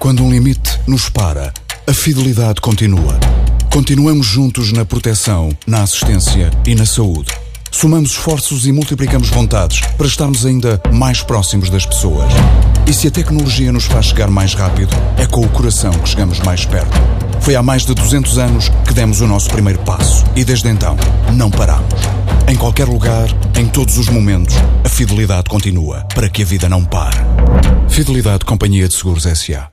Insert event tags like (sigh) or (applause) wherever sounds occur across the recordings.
Quando um limite nos para, a fidelidade continua. Continuamos juntos na proteção, na assistência e na saúde. Somamos esforços e multiplicamos vontades para estarmos ainda mais próximos das pessoas. E se a tecnologia nos faz chegar mais rápido, é com o coração que chegamos mais perto. Foi há mais de 200 anos que demos o nosso primeiro passo e desde então não paramos. Em qualquer lugar, em todos os momentos, a fidelidade continua para que a vida não pare. Fidelidade Companhia de Seguros S.A.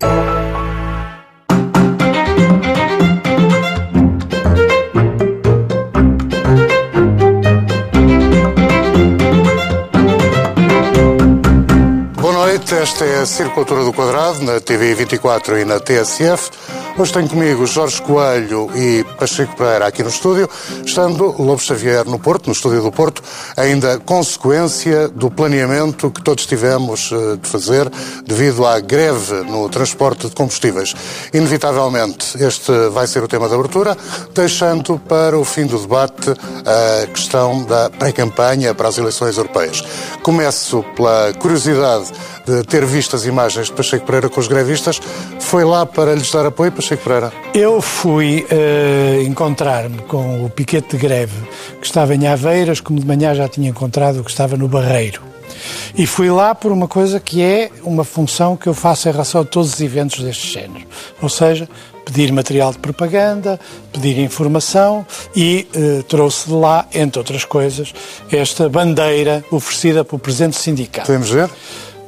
esta é a Circulatura do Quadrado, na TV 24 e na TSF. Hoje tenho comigo Jorge Coelho e Pacheco Pereira aqui no estúdio, estando Lobo Xavier no Porto, no estúdio do Porto, ainda consequência do planeamento que todos tivemos eh, de fazer devido à greve no transporte de combustíveis. Inevitavelmente, este vai ser o tema de abertura, deixando para o fim do debate a questão da pré-campanha para as eleições europeias. Começo pela curiosidade de ter visto as imagens de Pacheco Pereira com os grevistas. Foi lá para lhes dar apoio, Pacheco Pereira? Eu fui uh, encontrar-me com o piquete de greve que estava em Aveiras, como de manhã já tinha encontrado o que estava no Barreiro. E fui lá por uma coisa que é uma função que eu faço em relação a todos os eventos deste género. Ou seja, pedir material de propaganda, pedir informação e eh, trouxe de lá, entre outras coisas, esta bandeira oferecida pelo Presidente do Sindicato. Podemos ver?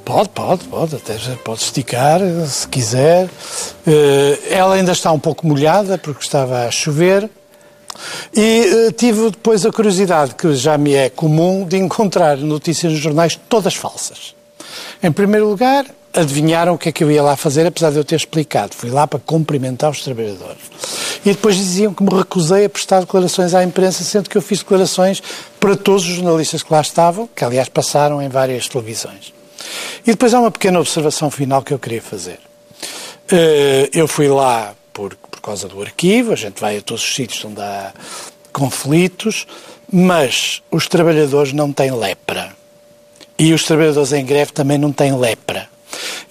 Pode, pode, pode, até pode esticar se quiser. Eh, ela ainda está um pouco molhada porque estava a chover. E uh, tive depois a curiosidade, que já me é comum, de encontrar notícias nos jornais todas falsas. Em primeiro lugar, adivinharam o que é que eu ia lá fazer, apesar de eu ter explicado. Fui lá para cumprimentar os trabalhadores. E depois diziam que me recusei a prestar declarações à imprensa, sendo que eu fiz declarações para todos os jornalistas que lá estavam, que aliás passaram em várias televisões. E depois há uma pequena observação final que eu queria fazer. Uh, eu fui lá por, por causa do arquivo, a gente vai a todos os sítios onde há conflitos, mas os trabalhadores não têm lepra. E os trabalhadores em greve também não têm lepra.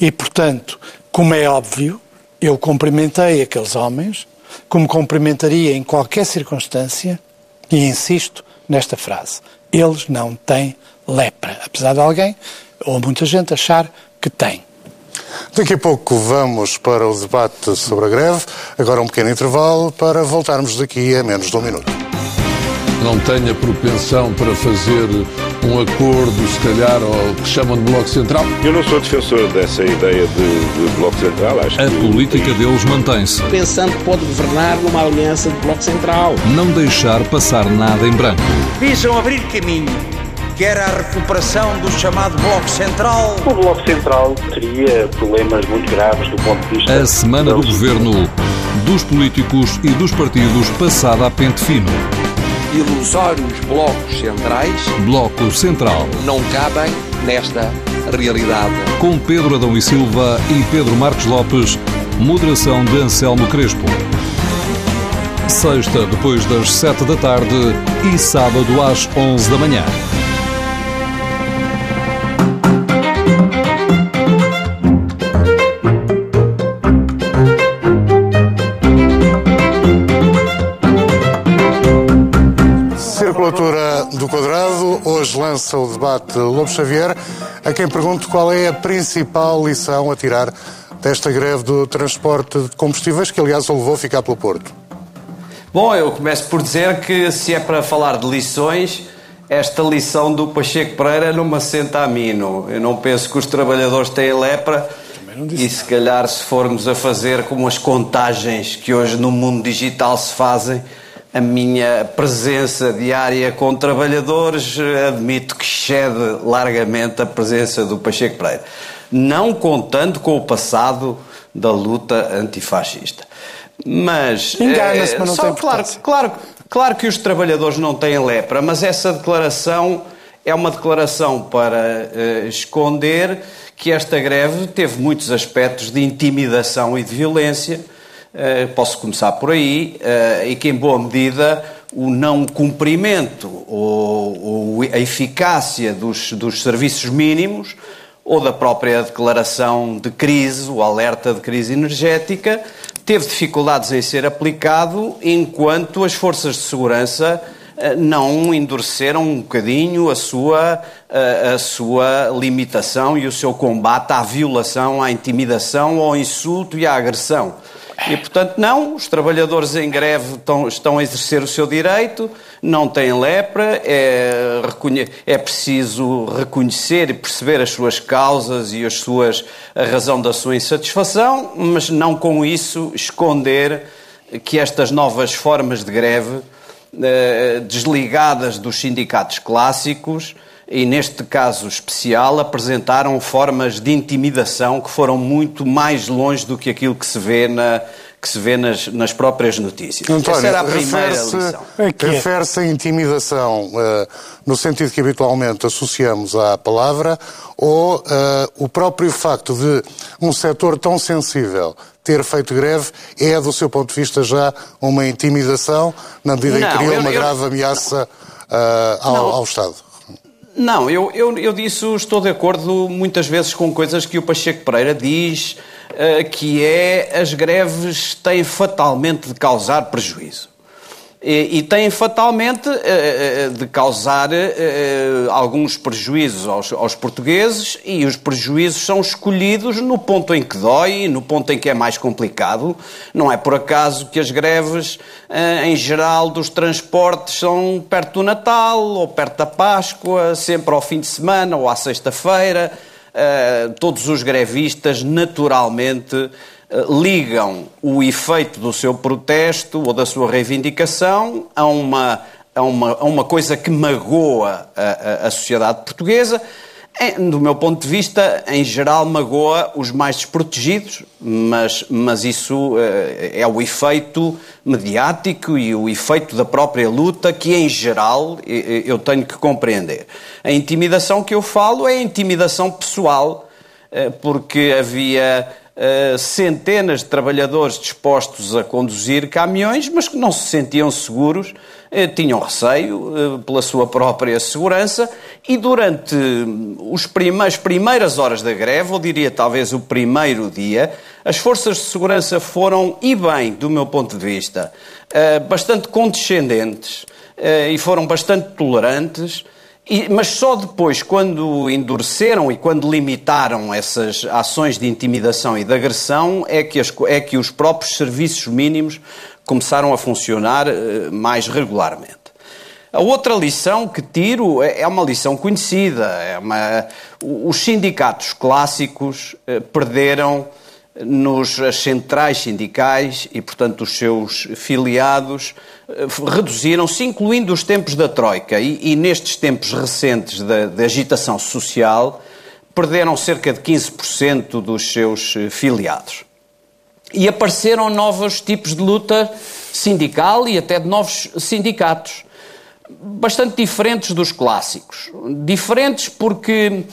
E, portanto, como é óbvio, eu cumprimentei aqueles homens, como cumprimentaria em qualquer circunstância, e insisto nesta frase: eles não têm lepra. Apesar de alguém, ou muita gente, achar que tem. Daqui a pouco vamos para o debate sobre a greve. Agora um pequeno intervalo para voltarmos daqui a menos de um minuto. Não tenha propensão para fazer um acordo, se calhar, ou que chamam de Bloco Central? Eu não sou defensor dessa ideia de, de Bloco Central. Acho a que... política deles mantém-se. Pensando que pode governar numa aliança de Bloco Central. Não deixar passar nada em branco. Visam abrir caminho quer a recuperação do chamado Bloco Central. O Bloco Central teria problemas muito graves do ponto de vista. A semana do governo, dos políticos e dos partidos passada a pente fino. Ilusórios blocos centrais. Bloco Central. Não cabem nesta realidade. Com Pedro Adão e Silva e Pedro Marcos Lopes, moderação de Anselmo Crespo. Sexta, depois das sete da tarde e sábado às onze da manhã. Lança o debate Lobo Xavier, a quem pergunto qual é a principal lição a tirar desta greve do transporte de combustíveis, que aliás o levou a ficar pelo Porto. Bom, eu começo por dizer que se é para falar de lições, esta lição do Pacheco Pereira não me assenta a mim. Não. Eu não penso que os trabalhadores têm lepra e se calhar se formos a fazer como as contagens que hoje no mundo digital se fazem, a minha presença diária com trabalhadores admito que excede largamente a presença do Pacheco Pereira. Não contando com o passado da luta antifascista. Mas. Engana-se, mas não só, tem claro, claro, claro que os trabalhadores não têm lepra, mas essa declaração é uma declaração para eh, esconder que esta greve teve muitos aspectos de intimidação e de violência. Eh, posso começar por aí, eh, e que, em boa medida, o não cumprimento ou, a eficácia dos, dos serviços mínimos ou da própria declaração de crise, o alerta de crise energética, teve dificuldades em ser aplicado enquanto as forças de segurança eh, não endureceram um bocadinho a sua, a, a, sua limitação e o seu combate à violação, à intimidação, ao insulto e à agressão. E, portanto, não, os trabalhadores em greve estão, estão a exercer o seu direito, não têm lepra, é, é preciso reconhecer e perceber as suas causas e as suas, a razão da sua insatisfação, mas não com isso esconder que estas novas formas de greve, eh, desligadas dos sindicatos clássicos, e neste caso especial apresentaram formas de intimidação que foram muito mais longe do que aquilo que se vê na que se vê nas, nas próprias notícias. António, Essa era a primeira lição. Refere-se a intimidação uh, no sentido que habitualmente associamos à palavra ou uh, o próprio facto de um setor tão sensível ter feito greve é, do seu ponto de vista, já uma intimidação na medida em que cria uma eu, grave ameaça uh, ao, ao Estado? Não, eu, eu, eu disso estou de acordo muitas vezes com coisas que o Pacheco Pereira diz, uh, que é as greves têm fatalmente de causar prejuízo e, e têm fatalmente uh, de causar alguns prejuízos aos, aos, portugueses e os prejuízos são escolhidos no ponto em que dói, no ponto em que é mais complicado. Não é por acaso que as greves, em geral, dos transportes são perto do Natal ou perto da Páscoa, sempre ao fim de semana ou à sexta-feira. todos os grevistas, naturalmente, eh, ligam o efeito do seu protesto ou da sua reivindicação a uma, a uma, a uma coisa que magoa a, a, sociedade portuguesa. Do meu ponto de vista, em geral, magoa os mais desprotegidos, mas, mas isso é, é o efeito mediático e o efeito da própria luta que, em geral, eu tenho que compreender. A intimidação que eu falo é a intimidação pessoal, eh, porque havia uh, centenas de trabalhadores dispostos a conduzir caminhões, mas que não se sentiam seguros, uh, tinham receio uh, pela sua própria segurança e durante os prim as primeiras horas da greve, ou diria talvez o primeiro dia, as forças de segurança foram, e bem, do meu ponto de vista, bastante condescendentes e foram bastante tolerantes e, mas só depois, quando endureceram e quando limitaram essas ações de intimidação e de agressão, é que, as, é que os próprios serviços mínimos começaram a funcionar uh, mais regularmente. A outra lição que tiro é, é uma lição conhecida. É uma, os sindicatos clássicos uh, perderam nos centrais sindicais e, portanto, os seus filiados eh, reduziram-se, incluindo os tempos da Troika. E, e nestes tempos recentes da, agitação social, perderam cerca de 15% dos seus eh, filiados. E apareceram novos tipos de luta sindical e até de novos sindicatos, bastante diferentes dos clássicos. Diferentes porque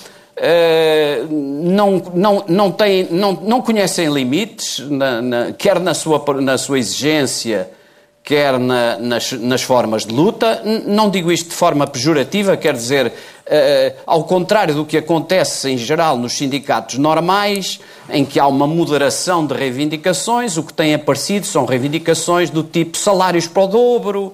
não, não, não, tem, não, não conhecem limites, na, na, quer na sua, na sua exigência, quer na, nas, nas formas de luta. Não digo isto de forma pejorativa, quer dizer, uh, ao contrário do que acontece em geral nos sindicatos normais, em que há uma moderação de reivindicações, o que tem aparecido são reivindicações do tipo salários para o dobro.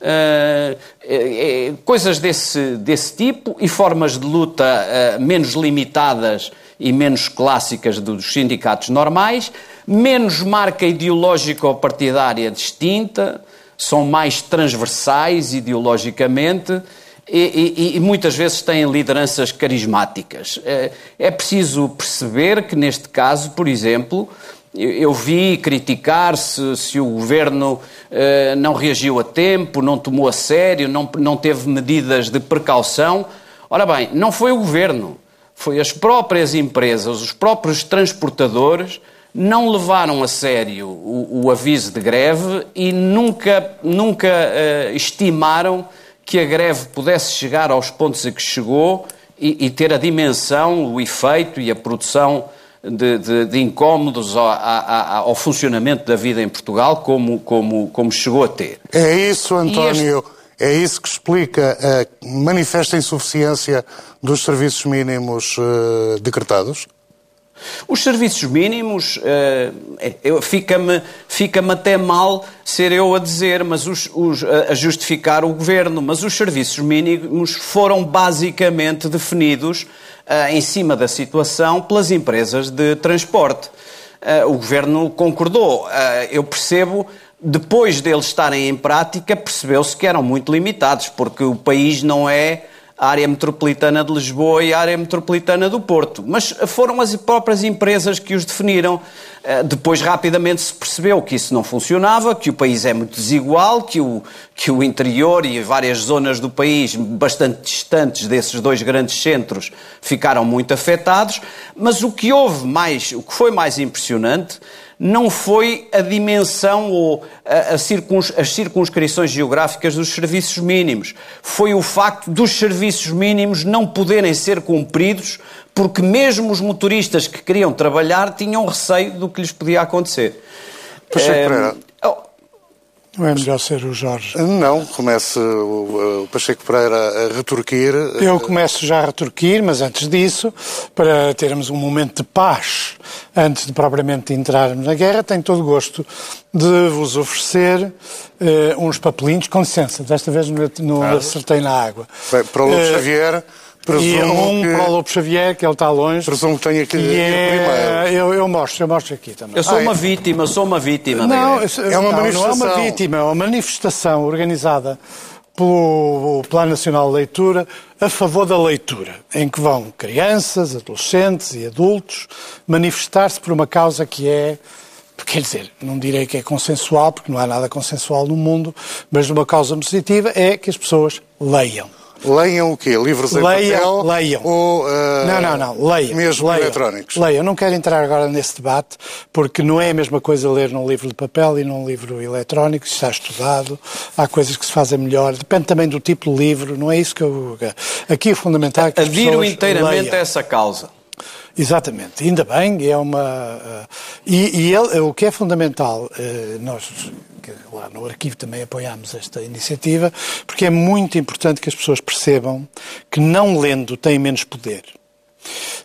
Uh, uh, coisas desse, desse tipo e formas de luta menos limitadas e menos clássicas dos sindicatos normais, menos marca ideológica ou partidária distinta, são mais transversais ideologicamente e, e, e, muitas vezes têm lideranças carismáticas. É preciso perceber que, neste caso, por exemplo, eu vi criticar se, se o governo eh, não reagiu a tempo, não tomou a sério, não, não teve medidas de precaução. Ora bem, não foi o governo, foi as próprias empresas, os próprios transportadores não levaram a sério o, o aviso de greve e nunca, nunca eh, estimaram que a greve pudesse chegar aos pontos a que chegou e, e ter a dimensão, o efeito e a produção de, de, de incómodos ao, ao, funcionamento da vida em Portugal como, como, como chegou a ter. É isso, António. É isso que explica a manifesta insuficiência dos serviços mínimos uh, decretados? Os serviços mínimos, uh, fica-me fica até mal ser eu a dizer, mas os, os, a justificar o governo, mas os serviços mínimos foram basicamente definidos uh, em cima da situação pelas empresas de transporte. Uh, o governo concordou. eu percebo depois deles estarem em prática, percebeu-se que eram muito limitados, porque o país não é a área metropolitana de Lisboa e a área metropolitana do Porto. Mas foram as próprias empresas que os definiram. Eh, depois, rapidamente, se percebeu que isso não funcionava, que o país é muito desigual, que o, que o interior e várias zonas do país, bastante distantes desses dois grandes centros, ficaram muito afetados. Mas o que houve mais, o que foi mais impressionante não foi a dimensão ou a, a circuns, as circunscrições geográficas dos serviços mínimos. Foi o facto dos serviços mínimos não poderem ser cumpridos porque mesmo os motoristas que queriam trabalhar tinham receio do que lhes podia acontecer. Pacheco Pereira, não é melhor ser o Jorge? Não, comece o, Pacheco Pereira a retorquir. Eu começo já a retorquir, mas antes disso, para termos um momento de paz, antes de propriamente entrarmos na guerra, tenho todo o gosto de vos oferecer uh, uns papelinhos, com licença, desta vez não, não ah. acertei na água. Bem, para o Lobo uh, Xavier... Presumo e um que... para o Lobo Xavier, que ele está longe. Presumo que tenha aqui é... primeiro. Eu, eu mostro, eu mostro aqui também. Eu sou ah, uma é... vítima, sou uma vítima. Não, é uma não, manifestação. Não é uma vítima, é uma manifestação organizada pelo Plano Nacional de Leitura a favor da leitura, em que vão crianças, adolescentes e adultos manifestar-se por uma causa que é quer dizer, não direi que é consensual, porque não há nada consensual no mundo, mas uma causa positiva é que as pessoas leiam. Leiam o quê? Livros em leiam, papel? Leiam. Ou, uh, não, não, não. Leiam. Mesmo leiam. eletrónicos? Leiam. Não quero entrar agora nesse debate, porque não é a mesma coisa ler num livro de papel e num livro eletrónico. Está estudado. Há coisas que se fazem melhor. Depende também do tipo de livro. Não é isso que eu... Aqui o fundamental é que as Adiro inteiramente leiam. a essa causa. Exatamente, ainda bem, é uma. Uh, e, e ele, o que é fundamental, uh, nós lá no arquivo também apoiámos esta iniciativa, porque é muito importante que as pessoas percebam que não lendo têm menos poder.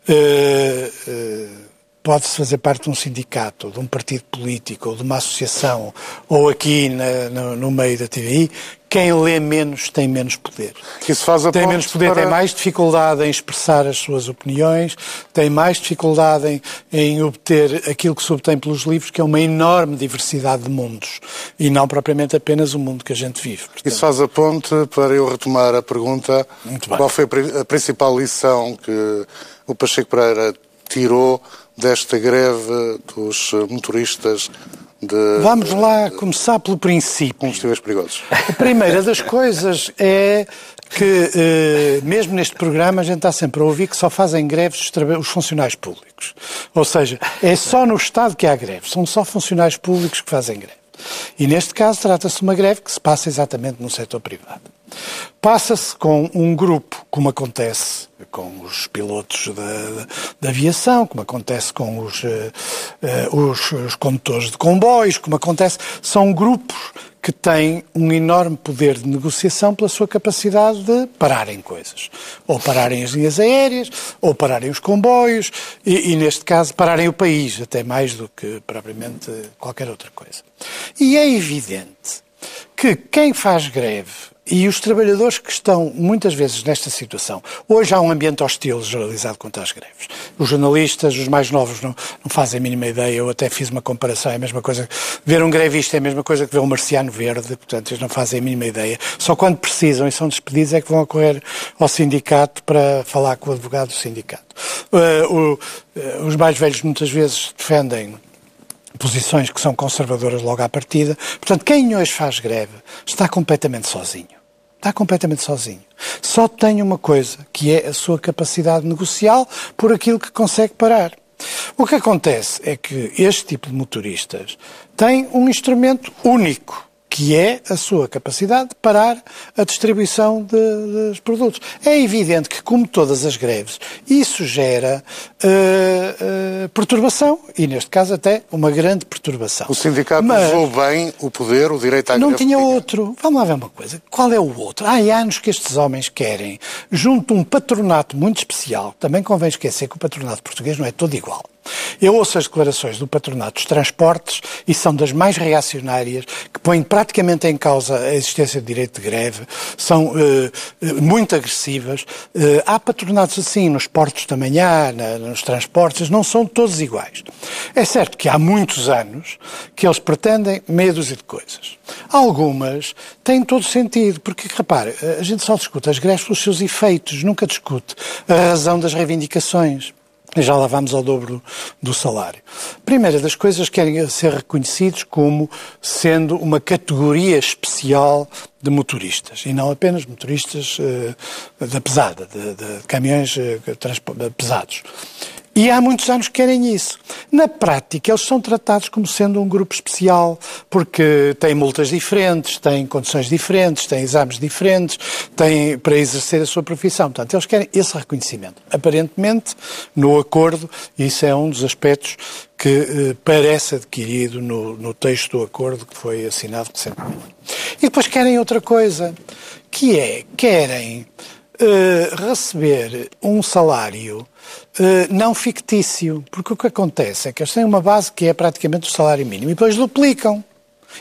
Uh, pode-se fazer parte de um sindicato, de um partido político, ou de uma associação, ou aqui na, no, no, meio da TVI, quem lê menos tem menos poder. Isso faz a tem menos poder, para... tem mais dificuldade em expressar as suas opiniões, tem mais dificuldade em, em obter aquilo que se obtém pelos livros, que é uma enorme diversidade de mundos, e não propriamente apenas o mundo que a gente vive. Portanto... Isso faz a ponte para eu retomar a pergunta. Qual foi a principal lição que o Pacheco Pereira tirou desta greve dos motoristas de. Vamos lá começar pelo princípio. Combustíveis perigosos. A primeira das coisas é que, eh, mesmo neste programa, a gente está sempre a ouvir que só fazem greves os funcionários públicos. Ou seja, é só no Estado que há greve, são só funcionários públicos que fazem greve. E neste caso trata-se de uma greve que se passa exatamente no setor privado. Passa-se com um grupo, como acontece com os pilotos da, da aviação, como acontece com os, uh, uh, os, os condutores de comboios, como acontece. São grupos que têm um enorme poder de negociação pela sua capacidade de pararem coisas. Ou pararem as linhas aéreas, ou pararem os comboios, e, e, neste caso pararem o país, até mais do que propriamente qualquer outra coisa. E é evidente que quem faz greve e os trabalhadores que estão muitas vezes nesta situação, hoje há um ambiente hostil generalizado contra as greves. Os jornalistas, os mais novos, não, não fazem a mínima ideia. Eu até fiz uma comparação, é a mesma coisa. Ver um grevista é a mesma coisa que ver um marciano verde, portanto, eles não fazem a mínima ideia. Só quando precisam e são despedidos é que vão correr ao sindicato para falar com o advogado do sindicato. Uh, o, uh, os mais velhos muitas vezes defendem posições que são conservadoras logo à partida. Portanto, quem hoje faz greve está completamente sozinho. Está completamente sozinho. Só tem uma coisa, que é a sua capacidade negocial por aquilo que consegue parar. O que acontece é que este tipo de motoristas tem um instrumento único, que é a sua capacidade de parar a distribuição de, dos produtos. É evidente que, como todas as greves, isso gera uh, uh, perturbação e, neste caso, até uma grande perturbação. O sindicato Mas, usou bem o poder, o direito à greve. Não tinha outro. Vamos lá ver uma coisa. Qual é o outro? Há anos que estes homens querem, junto a um patronato muito especial, também convém esquecer que o patronato português não é todo igual. Eu ouço as declarações do Patronato dos Transportes e são das mais reacionárias, que põem praticamente em causa a existência de direito de greve, são uh, muito agressivas. Uh, há patronatos assim nos portos da manhã, na, nos transportes, não são todos iguais. É certo que há muitos anos que eles pretendem meia dúzia de coisas. Algumas têm todo sentido, porque, repare, a gente só discute as greves pelos seus efeitos, nunca discute a razão das reivindicações já lá vamos ao dobro do salário. Primeira das coisas, querem ser reconhecidos como sendo uma categoria especial de motoristas, e não apenas motoristas uh, da pesada, de, de caminhões uh, pesados. E há muitos anos que querem isso. Na prática, eles são tratados como sendo um grupo especial, porque têm multas diferentes, têm condições diferentes, têm exames diferentes, têm para exercer a sua profissão. Portanto, eles querem esse reconhecimento. Aparentemente, no acordo, isso é um dos aspectos que eh, parece adquirido no, no texto do acordo que foi assinado recentemente. E depois querem outra coisa, que é, querem eh, receber um salário não fictício, porque o que acontece é que eles têm uma base que é praticamente o salário mínimo e depois duplicam.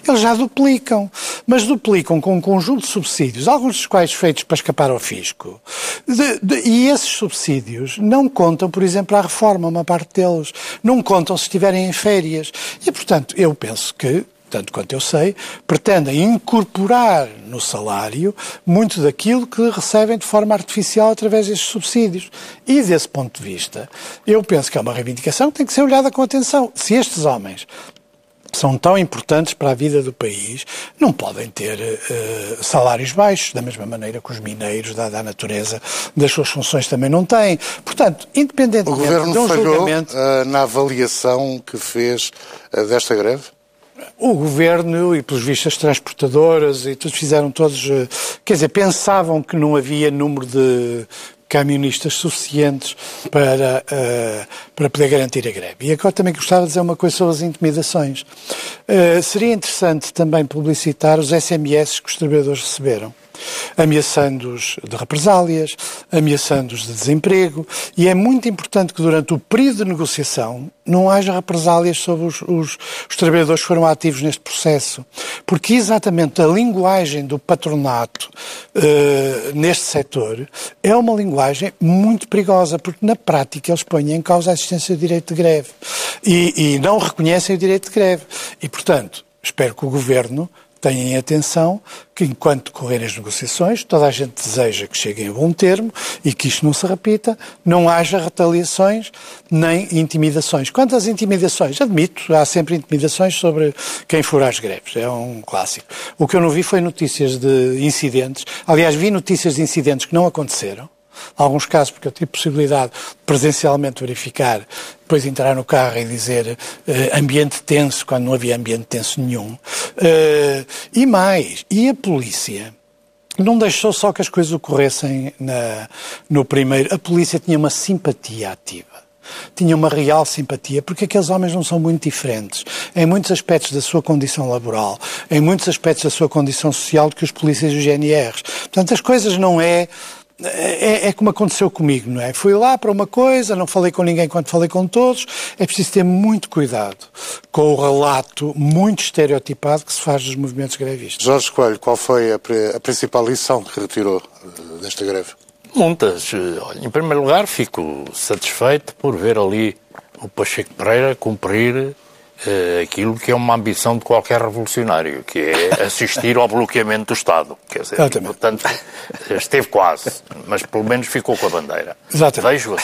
Eles já duplicam, mas duplicam com um conjunto de subsídios, alguns dos quais feitos para escapar ao fisco. De, de, e esses subsídios não contam, por exemplo, à reforma, uma parte deles. Não contam se estiverem em férias. E, portanto, eu penso que tanto quanto eu sei, pretendem incorporar no salário muito daquilo que recebem de forma artificial através destes subsídios. E desse ponto de vista, eu penso que é uma reivindicação que tem que ser olhada com atenção. Se estes homens são tão importantes para a vida do país, não podem ter uh, salários baixos, da mesma maneira que os mineiros, dada a natureza das suas funções, também não têm. Portanto, independentemente o governo de um falhou, julgamento... Uh, na avaliação que fez uh, desta greve? O governo e, pelos vistos, as transportadoras e todos fizeram todos. Eh, quer dizer, pensavam que não havia número de camionistas suficientes para, uh, para poder garantir a greve. E agora também gostava de dizer uma coisa sobre as intimidações. Uh, seria interessante também publicitar os SMS que os trabalhadores receberam ameaçando-os de represálias, ameaçando-os de desemprego, e é muito importante que durante o período de negociação não haja represálias sobre os, os, os trabalhadores que foram ativos neste processo, porque exatamente a linguagem do patronato uh, neste setor é uma linguagem muito perigosa, porque na prática eles põem em causa a existência do direito de greve e, e não reconhecem o direito de greve. E, portanto, espero que o Governo tenham atenção que, enquanto decorrerem as negociações, toda a gente deseja que cheguem a bom termo e que isto não se repita, não haja retaliações nem intimidações. Quanto às intimidações, admito, há sempre intimidações sobre quem for às greves, é um clássico. O que eu não vi foi notícias de incidentes, aliás, vi notícias de incidentes que não aconteceram, alguns casos, porque eu tive possibilidade de presencialmente verificar, depois entrar no carro e dizer uh, ambiente tenso, quando não havia ambiente tenso nenhum. Uh, e mais, e a polícia? Não deixou só que as coisas ocorressem na, no primeiro. A polícia tinha uma simpatia ativa tinha uma real simpatia, porque aqueles homens não são muito diferentes em muitos aspectos da sua condição laboral, em muitos aspectos da sua condição social do que os polícias e os GNRs. Portanto, as coisas não é é, é, como aconteceu comigo, não é? Fui lá para uma coisa, não falei com ninguém quando falei com todos. É preciso ter muito cuidado com o relato muito estereotipado que se faz dos movimentos grevistas. Jorge Coelho, qual foi a, a principal lição que retirou eh, desta greve? Muitas. Olha, em primeiro lugar, fico satisfeito por ver ali o Pacheco Pereira cumprir uh, aquilo que é uma ambição de qualquer revolucionário, que é assistir ao bloqueamento do Estado. Quer dizer, Exatamente. portanto, esteve quase, mas pelo menos ficou com a bandeira. Exatamente. Vejo,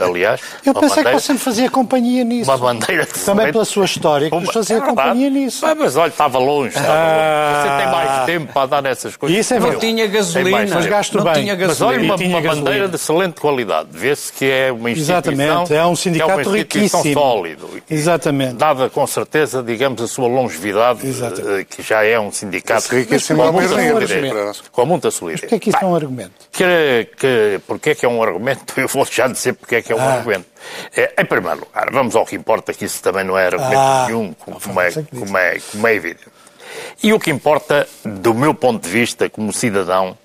aliás. Eu pensei bandeira, que você me fazia companhia nisso. Uma bandeira Também pela sua história, que nos fazia é companhia nisso. Mas, mas olha, estava longe. Estava ah... longe. Você tem mais tempo para dar nessas coisas. Isso é não tinha gasolina. Mas gasto não bem. Tinha gasolina. Mas olha, uma, uma bandeira de excelente qualidade. Vê-se que é uma instituição. Exatamente, é um sindicato é uma riquíssimo. sólido. Exatamente. Dada com com certeza, digamos, a sua longevidade, uh, que já é um sindicato que com, com, muita solidez, com muita solidez. Porquê é que isso é um argumento? Que, que, porque é que é um argumento? (laughs) Eu vou já dizer porque é que é um ah. argumento. É, em primeiro lugar, vamos ao que importa, que isso também não é argumento ah, nenhum, como, como, é, como, é, como é evidente. E o que importa, do meu ponto de vista, como cidadão,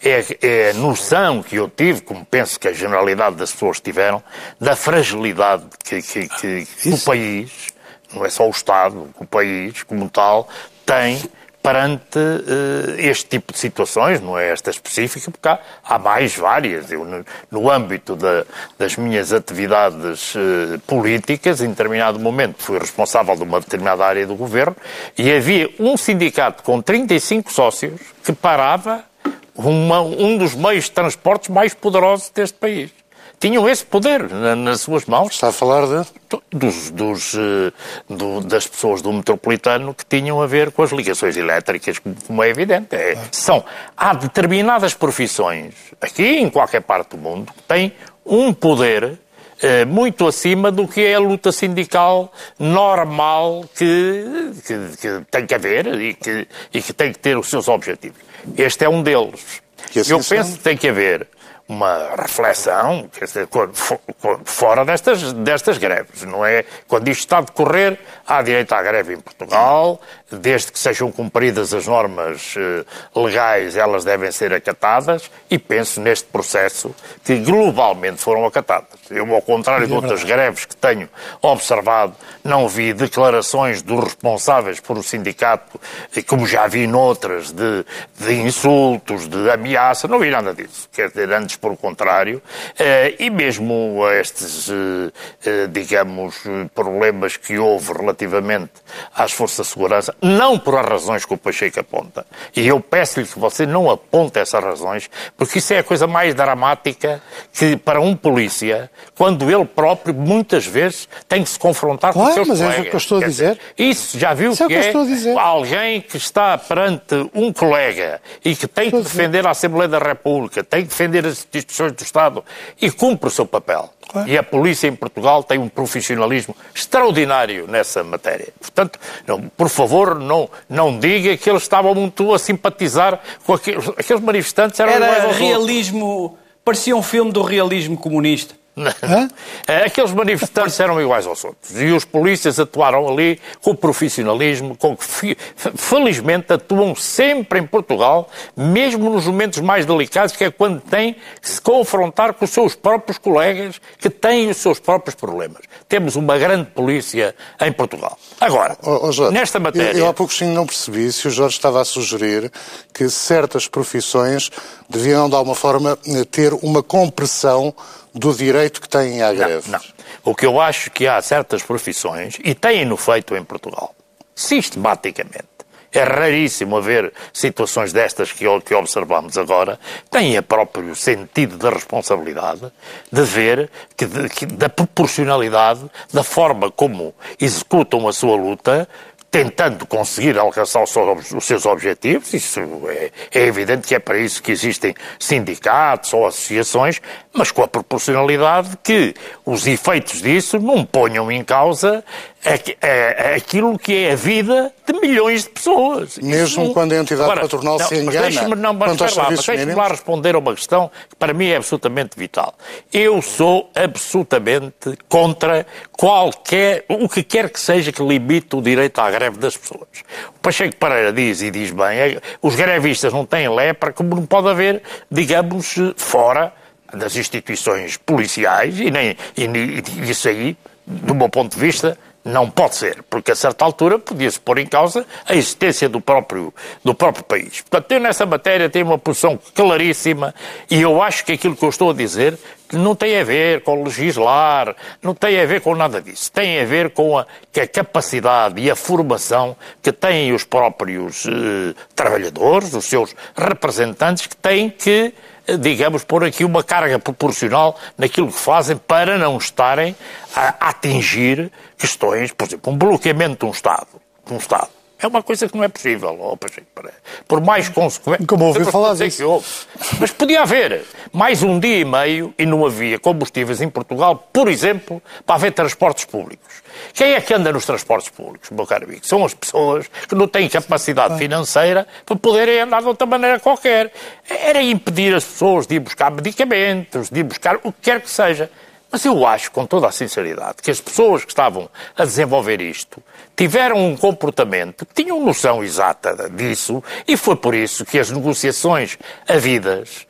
é, é, a noção que eu tive, como penso que a generalidade das pessoas tiveram, da fragilidade que, que, que, que o país, não é só o Estado, o país como tal, tem perante uh, este tipo de situações, não é esta específica, porque há, há mais várias. Eu, no, no âmbito da, das minhas atividades uh, políticas, em determinado momento fui responsável de uma determinada área do governo e havia um sindicato com 35 sócios que parava uma, um dos meios de transportes mais poderosos deste país. Tinham esse poder na, nas suas mãos. Está a falar de? Dos, dos uh, do, das pessoas do metropolitano que tinham a ver com as ligações elétricas, como é evidente. É, são, há determinadas profissões, aqui em qualquer parte do mundo, que têm um poder eh, muito acima do que é a luta sindical normal que, que, que, tem que haver e que, e que tem que ter os seus objetivos. Este é um deles. Assim Eu penso que tem que haver uma reflexão dizer, fora destas, destas greves, não é? Quando isto está a decorrer, há direito à greve em Portugal, desde que sejam cumpridas as normas eh, legais, elas devem ser acatadas, e penso neste processo que globalmente foram acatadas. Eu, ao contrário de outras greves que tenho observado, não vi declarações dos responsáveis por o sindicato, como já vi noutras, de, de insultos, de ameaça, não vi nada disso. Quer dizer, antes por contrário, eh, e mesmo estes, eh, eh, digamos, problemas que houve relativamente às forças de segurança, não por as razões que o Pacheco aponta. E eu peço-lhe que você não aponte essas razões, porque isso é a coisa mais dramática que para um polícia, quando ele próprio, muitas vezes, tem que se confrontar claro, com seus mas colegas. é o que eu estou a dizer. Isso, já viu isso que, é, que é alguém que está perante um colega e que tem que defender a Assembleia da República, tem que defender as instituições do Estado e cumpre o seu papel. Claro. E a polícia em Portugal tem um profissionalismo extraordinário nessa matéria. Portanto, não, por favor, não, não diga que eles estavam muito a simpatizar com aqueles, aqueles manifestantes. Eram Era realismo, outros. parecia um filme do realismo comunista. É, aqueles manifestantes eram iguais aos outros. E os polícias atuaram ali com profissionalismo, com que felizmente atuam sempre em Portugal, mesmo nos momentos mais delicados, que é quando têm que se confrontar com os seus próprios colegas que têm os seus próprios problemas. Temos uma grande polícia em Portugal. Agora, oh, Jorge, nesta matéria. Eu, eu há pouco não percebi se o Jorge estava a sugerir que certas profissões deviam, de alguma forma, ter uma compressão do direito que têm à greve. Não, não. O que eu acho que há certas profissões, e têm-no feito em Portugal, sistematicamente, é raríssimo haver situações destas que, que observamos agora. Têm a próprio sentido da responsabilidade de ver que, de, que, da proporcionalidade da forma como executam a sua luta tentando conseguir alcançar os seus objetivos. Isso é, é, evidente que é para isso que existem sindicatos ou associações, mas com a proporcionalidade que os efeitos disso não ponham em causa aquilo que é a vida de milhões de pessoas. Mesmo Isso, quando a entidade agora, patronal não, se engana. Deixe-me não, mas lá, mas deixe lá responder a uma questão que para mim é absolutamente vital. Eu sou absolutamente contra qualquer, o que quer que seja que limite o direito à greve das pessoas. O Pacheco Pereira diz e diz bem, é, os grevistas não têm lepra, como não pode haver, digamos, fora das instituições policiais e, nem, e, e isso aí, do meu ponto de vista, não pode ser, porque a certa altura podia-se pôr em causa a existência do próprio, do próprio país. Portanto, eu nessa matéria tenho uma posição claríssima e eu acho que aquilo que eu estou a dizer não tem a ver com legislar, não tem a ver com nada disso. Tem a ver com a, a capacidade e a formação que têm os próprios eh, trabalhadores, os seus representantes, que têm que digamos, pôr aqui uma carga proporcional naquilo que fazem para não estarem a atingir questões, por exemplo, um bloqueamento de um Estado, de um Estado É uma coisa que não é possível, oh. Por mais consequente. Como ouviu falar disso. Mas podia haver mais um dia e meio e não havia combustíveis em Portugal, por exemplo, para haver transportes públicos. Quem é que anda nos transportes públicos, meu caro amigo? São as pessoas que não têm capacidade financeira para poderem andar de outra maneira qualquer. Era impedir as pessoas de ir buscar medicamentos, de ir buscar o que quer que seja. Mas eu acho, com toda a sinceridade, que as pessoas que estavam a desenvolver isto tiveram um comportamento que tinham noção exata disso e foi por isso que as negociações havidas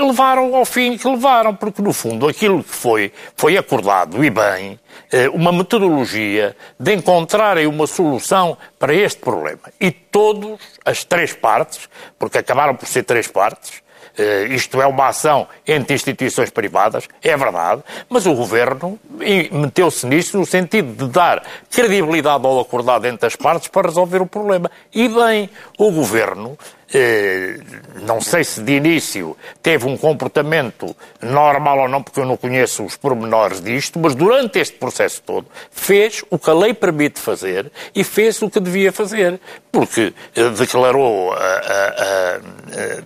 levaram ao fim que levaram, porque no fundo aquilo que foi, foi acordado e bem, eh, uma metodologia de encontrarem uma solução para este problema. E todos, as três partes, porque acabaram por ser três partes, Uh, isto é uma ação entre instituições privadas, é verdade, mas o Governo meteu-se nisso no sentido de dar credibilidade ao acordado entre as partes para resolver o problema. E bem, o Governo eh, não sei se de início teve um comportamento normal ou não, porque eu não conheço os pormenores disto, mas durante este processo todo fez o que a lei permite fazer e fez o que devia fazer, porque eh, declarou,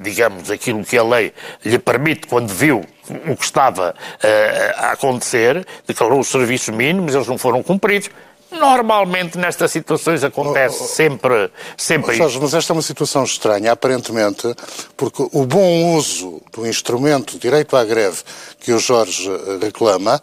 digamos, aquilo que a lei lhe permite quando viu o que estava eh, a acontecer, declarou os serviços mínimos, eles não foram cumpridos. Normalmente nestas situações acontece oh, oh, sempre, sempre oh, Jorge, mas esta é uma situação estranha, aparentemente, porque o bom uso do instrumento direito à greve que o Jorge eh, reclama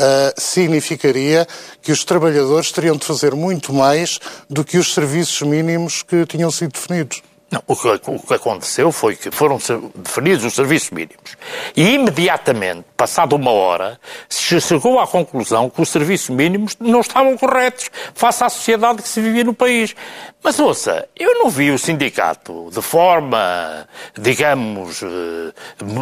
uh, significaria que os trabalhadores teriam de fazer muito mais do que os serviços mínimos que tinham sido definidos. Não, o que, o que, aconteceu foi que foram definidos os serviços mínimos. E imediatamente, passada uma hora, se chegou à conclusão que os serviços mínimos não estavam corretos face à sociedade que se vivia no país. Mas ouça, eu não vi o sindicato de forma, digamos, eh,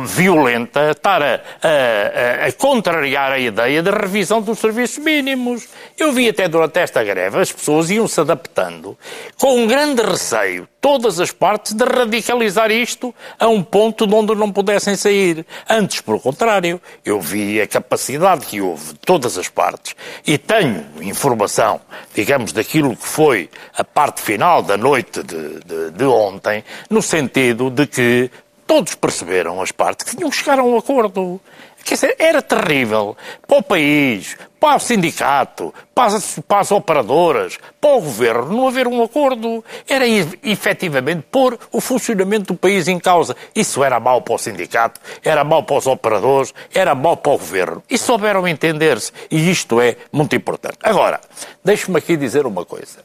violenta estar a, a, a contrariar a ideia da revisão dos serviços mínimos. Eu vi até durante esta greve as pessoas iam se adaptando com um grande receio, todas as partes, de radicalizar isto a um ponto de onde não pudessem sair. Antes, pelo contrário, eu vi a capacidade que houve de todas as partes e tenho informação, digamos, daquilo que foi a parte final da noite de, de, de ontem, no sentido de que todos perceberam as partes que tinham que chegar a um acordo. Quer dizer, era terrível para o país, para o sindicato, para as, para as, operadoras, para o governo, não haver um acordo. Era efetivamente pôr o funcionamento do país em causa. Isso era mau para o sindicato, era mau para os operadores, era mau para o governo. E souberam entender-se. E isto é muito importante. Agora, deixe-me aqui dizer uma coisa.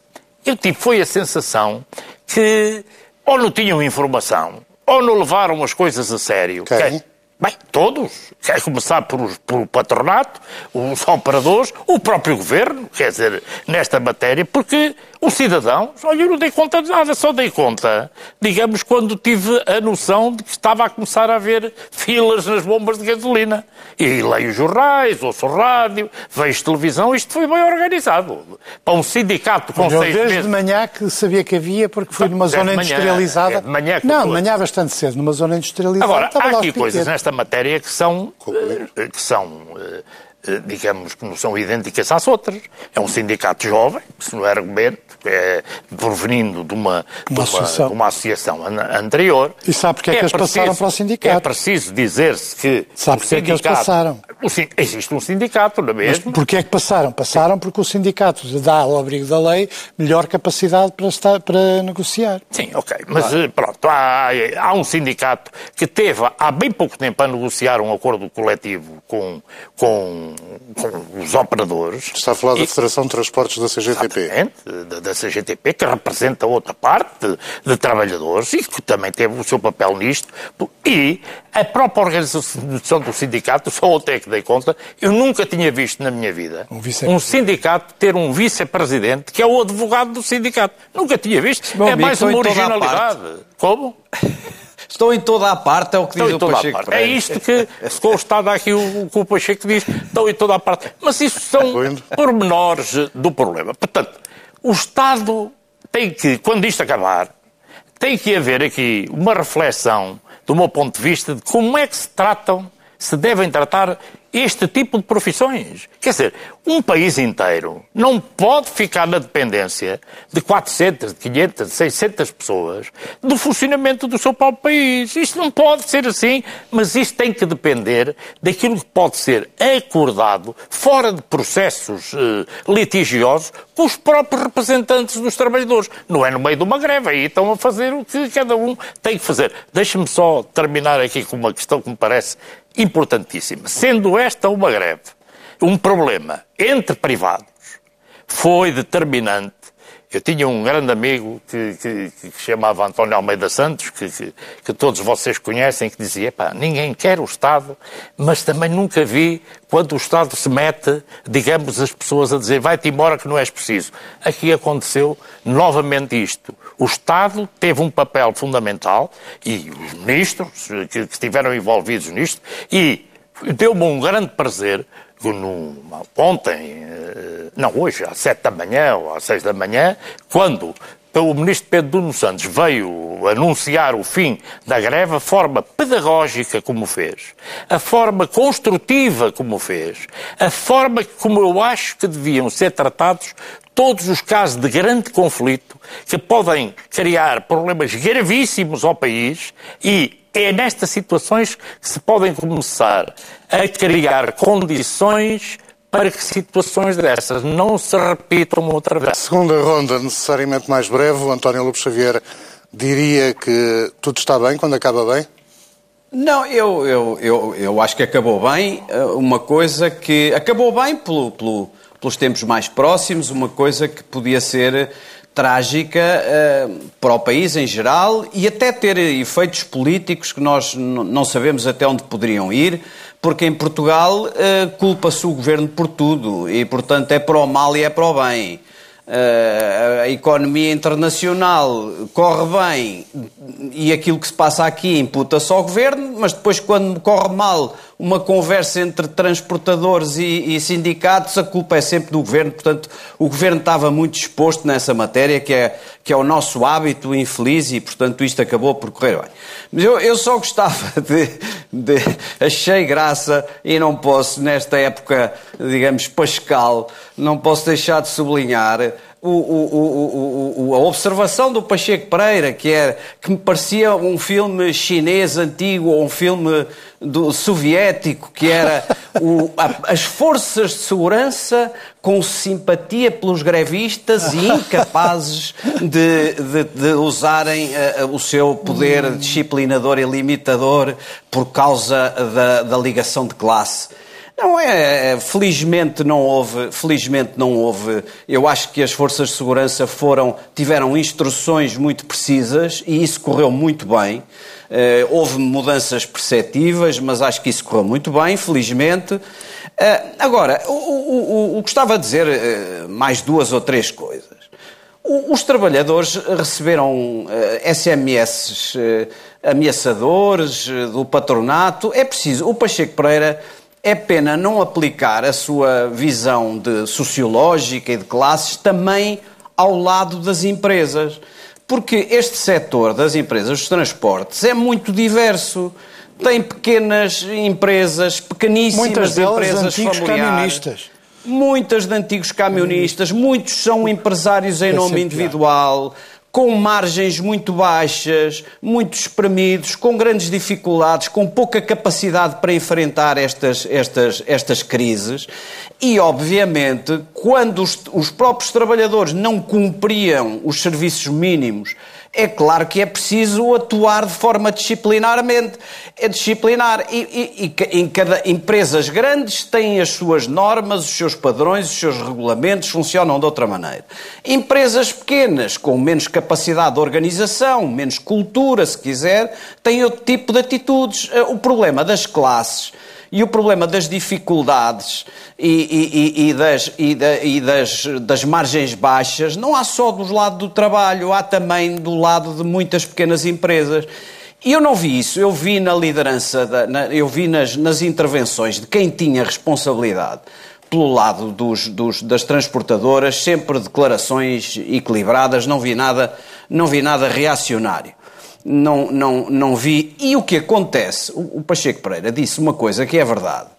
Eu tive foi a sensação que ou não tinham informação, ou não levaram as coisas a sério. Quem? Bem, todos. Quer começar por, por o patronato, os operadores, o próprio governo, quer dizer, nesta matéria, porque o cidadão, olha, eu não dei conta de nada, só dei conta, digamos, quando tive a noção de que estava a começar a haver filas nas bombas de gasolina. E leio jornais, ouço rádio, vejo televisão, isto foi bem organizado. Para um sindicato com Mas seis desde meses... de manhã que sabia que havia, porque fui numa zona manhã, industrializada. é de manhã que não, foi. de manhã bastante cedo, numa zona industrializada. Agora, há aqui os coisas nesta matéria que são, eh, que são eh, digamos que não são idênticas às outras. É um sindicato jovem, se não é argumento, é provenindo de uma, de uma, associação. de uma associação an- anterior. E sabe porque é que eles passaram para o sindicato? É preciso dizer-se que Sabe porque é que eles passaram? O sin- existe um sindicato, não é Mas mesmo? porquê é que passaram? Passaram porque o sindicato dá ao abrigo da lei melhor capacidade para, estar, para negociar. Sim, ok. Mas eh, pronto, há, há um sindicato que teve há bem pouco tempo a negociar um acordo coletivo com, com, com os operadores. Está a falar da E- Federação de Transportes da CGTP. Exatamente, da, da CGTP, que representa outra parte de, de trabalhadores e que também teve o seu papel nisto. E a própria organização do sindicato, só ontem é que dei conta, eu nunca tinha visto na minha vida Um vice-presidente. sindicato ter um vice-presidente que é o advogado do sindicato. Nunca tinha visto. Meu é amigo, mais estou uma originalidade. Como? Estou em toda a parte, é o que diz em o toda a Pacheco parte. É isto que se constata aqui o, o que o Pacheco diz, estão em toda a parte. Mas isso são pormenores do problema. Portanto, o Estado tem que, quando isto acabar, tem que haver aqui uma reflexão, do meu ponto de vista, de como é que se tratam se devem tratar este tipo de profissões. Quer dizer, um país inteiro não pode ficar na dependência de 400, de 500, de 600 pessoas do funcionamento do seu próprio país. Isto não pode ser assim, mas isto tem que depender daquilo que pode ser acordado fora de processos eh, litigiosos com os próprios representantes dos trabalhadores. Não é no meio de uma greve, aí estão a fazer o que cada um tem que fazer. Deixe-me só terminar aqui com uma questão que me parece importantíssima. Sendo esta uma greve, um problema entre privados, foi determinante. Eu tinha um grande amigo que, que, que chamava António Almeida Santos, que, que, que, todos vocês conhecem, que dizia: pá, ninguém quer o Estado, mas também nunca vi quando o Estado se mete, digamos, as pessoas a dizer vai-te embora que não és preciso. Aqui aconteceu novamente isto. O Estado teve um papel fundamental e os ministros que estiveram envolvidos nisto e deu-me um grande prazer ontem, eh, não hoje, às sete da manhã ou às seis da manhã, quando o ministro Pedro Nuno Santos veio anunciar o fim da greve, a forma pedagógica como fez, a forma construtiva como fez, a forma como eu acho que deviam ser tratados todos os casos de grande conflito que podem criar problemas gravíssimos ao país e é nestas situações que se podem começar a criar condições para que situações dessas não se repitam outra vez. Segunda ronda, necessariamente mais breve, o António Lopes Xavier diria que tudo está bem quando acaba bem? Não, eu, eu, eu, eu acho que acabou bem. Eh, uma coisa que. Acabou bem pelo, pelo, pelos tempos mais próximos, uma coisa que podia ser trágica uh, para o país em geral e até ter efeitos políticos que nós não sabemos até onde poderiam ir, porque em Portugal uh, culpa-se o governo por tudo e, portanto, é para o mal e é para o bem. Uh, a economia internacional corre bem e aquilo que se passa aqui imputa-se ao governo, mas depois, quando corre mal uma conversa entre transportadores e, e, sindicatos, a culpa é sempre do governo. Portanto, o governo estava muito exposto nessa matéria, que é, que é o nosso hábito infeliz, e, portanto, isto acabou por correr bem. Mas eu, eu só gostava (laughs) de, de. Achei graça e não posso, nesta época, digamos, pascal, não posso deixar de sublinhar o, o, o, a observação do Pacheco Pereira, que, é, que me parecia um filme chinês antigo ou um filme do, soviético, que era (laughs) a, as forças de segurança com simpatia pelos grevistas e incapazes de, de, de usarem uh, o seu poder disciplinador e limitador por causa da, da ligação de classe. Não é, é, felizmente não houve, felizmente não houve. Eu acho que as forças de segurança foram, tiveram instruções muito precisas e isso correu muito bem. Uh, houve mudanças perceptivas, mas acho que isso correu muito bem, felizmente. Uh, agora, o, gostava de dizer uh, mais duas ou três coisas. os trabalhadores receberam SMS ameaçadores do patronato. É preciso. O Pacheco Pereira é pena não aplicar a sua visão de sociológica e de classes também ao lado das empresas. Porque este setor das empresas dos transportes é muito diverso. Tem pequenas empresas, pequeníssimas Muitas delas empresas antigos familiares. camionistas. Muitas de antigos camionistas, muitos são empresários em nome individual com margens muito baixas, muito espremidos, com grandes dificuldades, com pouca capacidade para enfrentar estas, estas, estas crises. E, obviamente, quando os, os próprios trabalhadores não cumpriam os serviços mínimos é claro que é preciso atuar de forma disciplinarmente. É disciplinar. E, e, e, em cada empresas grandes têm as suas normas, os seus padrões, os seus regulamentos, funcionam de outra maneira. Empresas pequenas, com menos capacidade de organização, menos cultura, se quiser, têm outro tipo de atitudes. Eh, o problema das classes e o problema das dificuldades e, e, e, das, e das, das, margens baixas não há só do lado do trabalho, há também do lado de muitas pequenas empresas. E eu não vi isso, eu vi na liderança, da, na, eu vi nas, nas intervenções de quem tinha responsabilidade pelo lado dos, dos, das transportadoras, sempre declarações equilibradas, não vi nada, não vi nada reacionário. Não, não, não vi. E o que acontece? O, o Pacheco Pereira disse uma coisa que é verdade.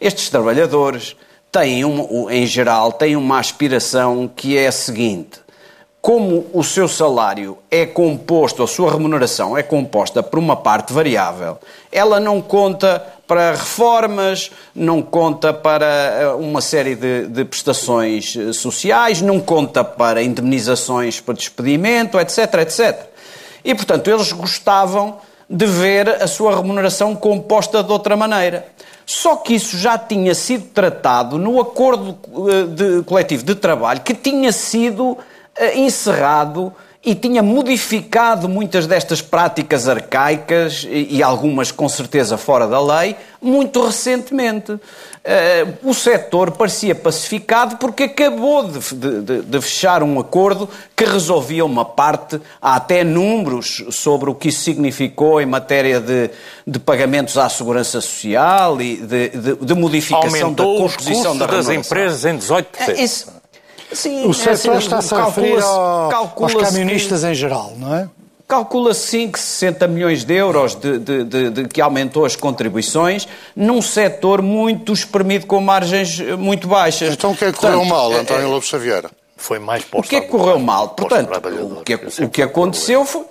Estes trabalhadores têm, um, em geral, têm uma aspiração que é a seguinte como o seu salário é composto, a sua remuneração é composta por uma parte variável, ela não conta para reformas, não conta para eh, uma série de, de, prestações eh, sociais, não conta para indemnizações por despedimento, etc, etc. E, portanto, eles gostavam de ver a sua remuneração composta de outra maneira. Só que isso já tinha sido tratado no acordo eh, de, coletivo de trabalho que tinha sido eh, encerrado e tinha modificado muitas destas práticas arcaicas e, algumas com certeza fora da lei muito recentemente. Uh, o setor parecia pacificado porque acabou de, de, de, fechar um acordo que resolvia uma parte, há até números sobre o que isso significou em matéria de, de pagamentos à segurança social e de, modificação Aumentou da composição da das empresas em 18%. É, isso, Sim, o setor está-se a referir ao, aos camionistas que, em geral, não é? Calcula-se 5, 60 milhões de euros de, de, de, de, que aumentou as contribuições num setor muito espremido com margens muito baixas. Então o que é que correu mal, é, António é, Lobo Xavier? Foi mais O que é que correu mal? Portanto, o que, o que aconteceu foi,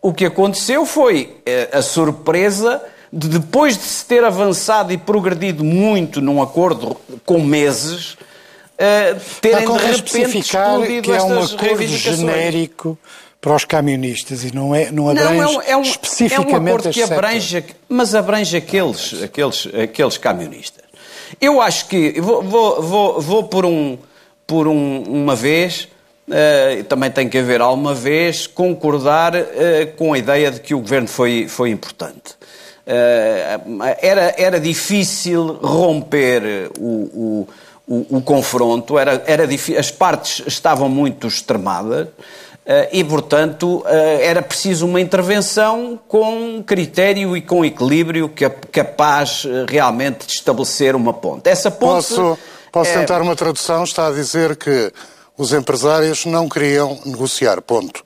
o que aconteceu foi eh, a surpresa de depois de se ter avançado e progredido muito num acordo com meses, uh, terem de repente explodido que é um acordo genérico para os camionistas e não, é, não abrange não, é um, é um, especificamente é um acordo que abrange, mas abrange aqueles, aqueles, aqueles camionistas. Eu acho que, vou, vou, vou, vou por, um, por um, uma vez, uh, também tem que haver alguma vez, concordar uh, com a ideia de que o governo foi, foi importante. Uh, era, era difícil romper o, o o, o confronto, era, era as partes estavam muito extremadas uh, e, portanto, uh, era preciso uma intervenção com critério e com equilíbrio capaz uh, realmente de estabelecer uma ponte. Essa ponte. Posso, posso é... tentar uma tradução? Está a dizer que os empresários não queriam negociar, ponto.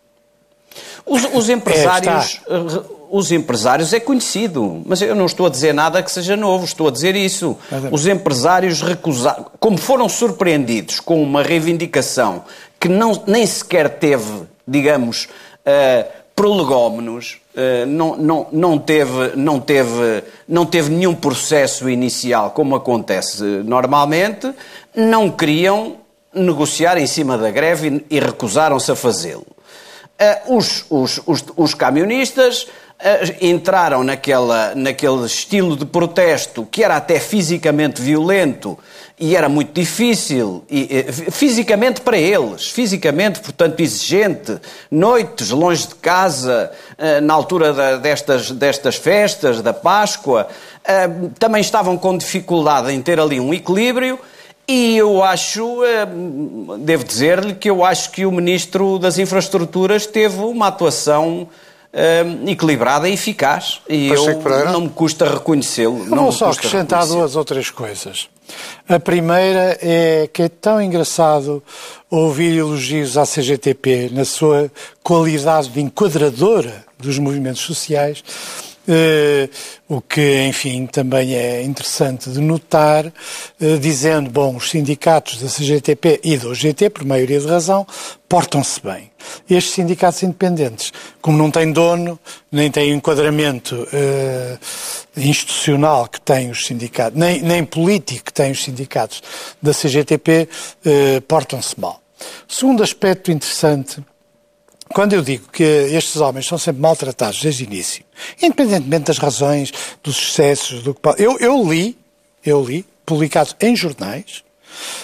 Os, os empresários. É, os empresários é conhecido, mas eu não estou a dizer nada que seja novo, estou a dizer isso. Os empresários recusaram, como foram surpreendidos com uma reivindicação que não, nem sequer teve, digamos, uh, prolegómenos, uh, não, não, não, teve, não, teve, não teve nenhum processo inicial, como acontece normalmente, não queriam negociar em cima da greve e, e recusaram-se a fazê-lo. Uh, os, os, os, os camionistas entraram naquela, naquele estilo de protesto que era até fisicamente violento e era muito difícil, e, fisicamente para eles, fisicamente, portanto, exigente, noites longe de casa, eh, na altura da, destas, destas festas, da Páscoa, eh, também estavam com dificuldade em ter ali um equilíbrio. E eu acho, eh, devo dizer-lhe que eu acho que o Ministro das Infraestruturas teve uma atuação uh, equilibrada e eficaz. E eu não me custa reconhecê-lo. Não vou só acrescentar duas ou três coisas. A primeira é que é tão engraçado ouvir elogios à CGTP na sua qualidade de enquadradora dos movimentos sociais Uh, o que, enfim, também é interessante de notar, uh, dizendo, bom, os sindicatos da CGTP e da OGT, por maioria de razão, portam-se bem. Estes sindicatos independentes, como não têm dono, nem têm enquadramento uh, institucional que têm os sindicatos, nem, nem político que têm os sindicatos da CGTP, portam-se mal. Segundo aspecto interessante quando eu digo que estes homens são sempre maltratados desde o início, independentemente das razões, dos excessos, do que eu, eu li, eu li, publicados em jornais,